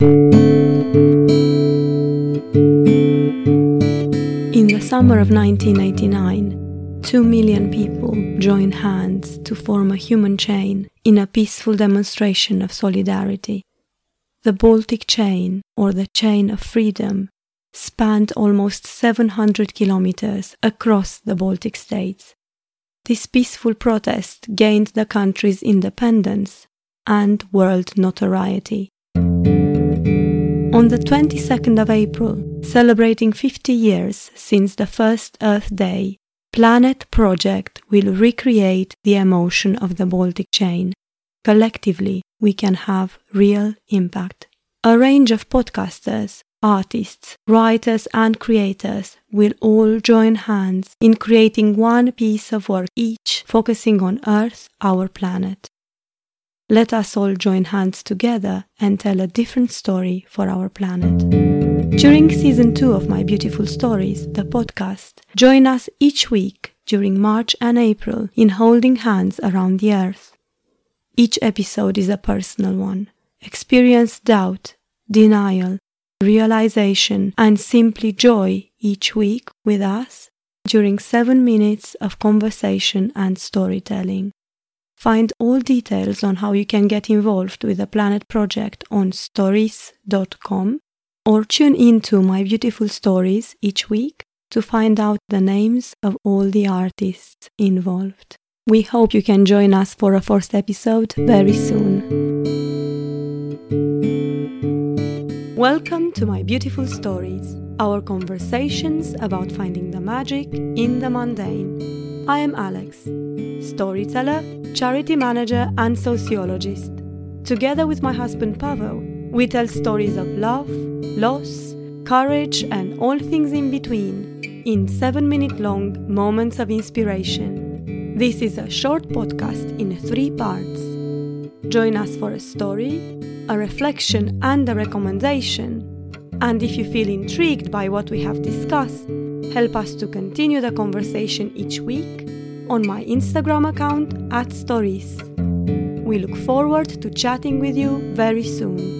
In the summer of 1989, two million people joined hands to form a human chain in a peaceful demonstration of solidarity. The Baltic Chain, or the Chain of Freedom, spanned almost 700 kilometers across the Baltic states. This peaceful protest gained the country's independence and world notoriety. On the 22nd of April, celebrating 50 years since the first Earth Day, Planet Project will recreate the emotion of the Baltic chain. Collectively, we can have real impact. A range of podcasters, artists, writers, and creators will all join hands in creating one piece of work each focusing on Earth, our planet. Let us all join hands together and tell a different story for our planet. During season two of My Beautiful Stories, the podcast, join us each week during March and April in holding hands around the earth. Each episode is a personal one. Experience doubt, denial, realization, and simply joy each week with us during seven minutes of conversation and storytelling. Find all details on how you can get involved with the Planet Project on stories.com or tune into my beautiful stories each week to find out the names of all the artists involved. We hope you can join us for a first episode very soon. Welcome to my beautiful stories, our conversations about finding the magic in the mundane. I am Alex, storyteller, charity manager, and sociologist. Together with my husband Pavel, we tell stories of love, loss, courage, and all things in between in seven minute long moments of inspiration. This is a short podcast in three parts. Join us for a story, a reflection, and a recommendation. And if you feel intrigued by what we have discussed, help us to continue the conversation each week on my Instagram account at stories. We look forward to chatting with you very soon.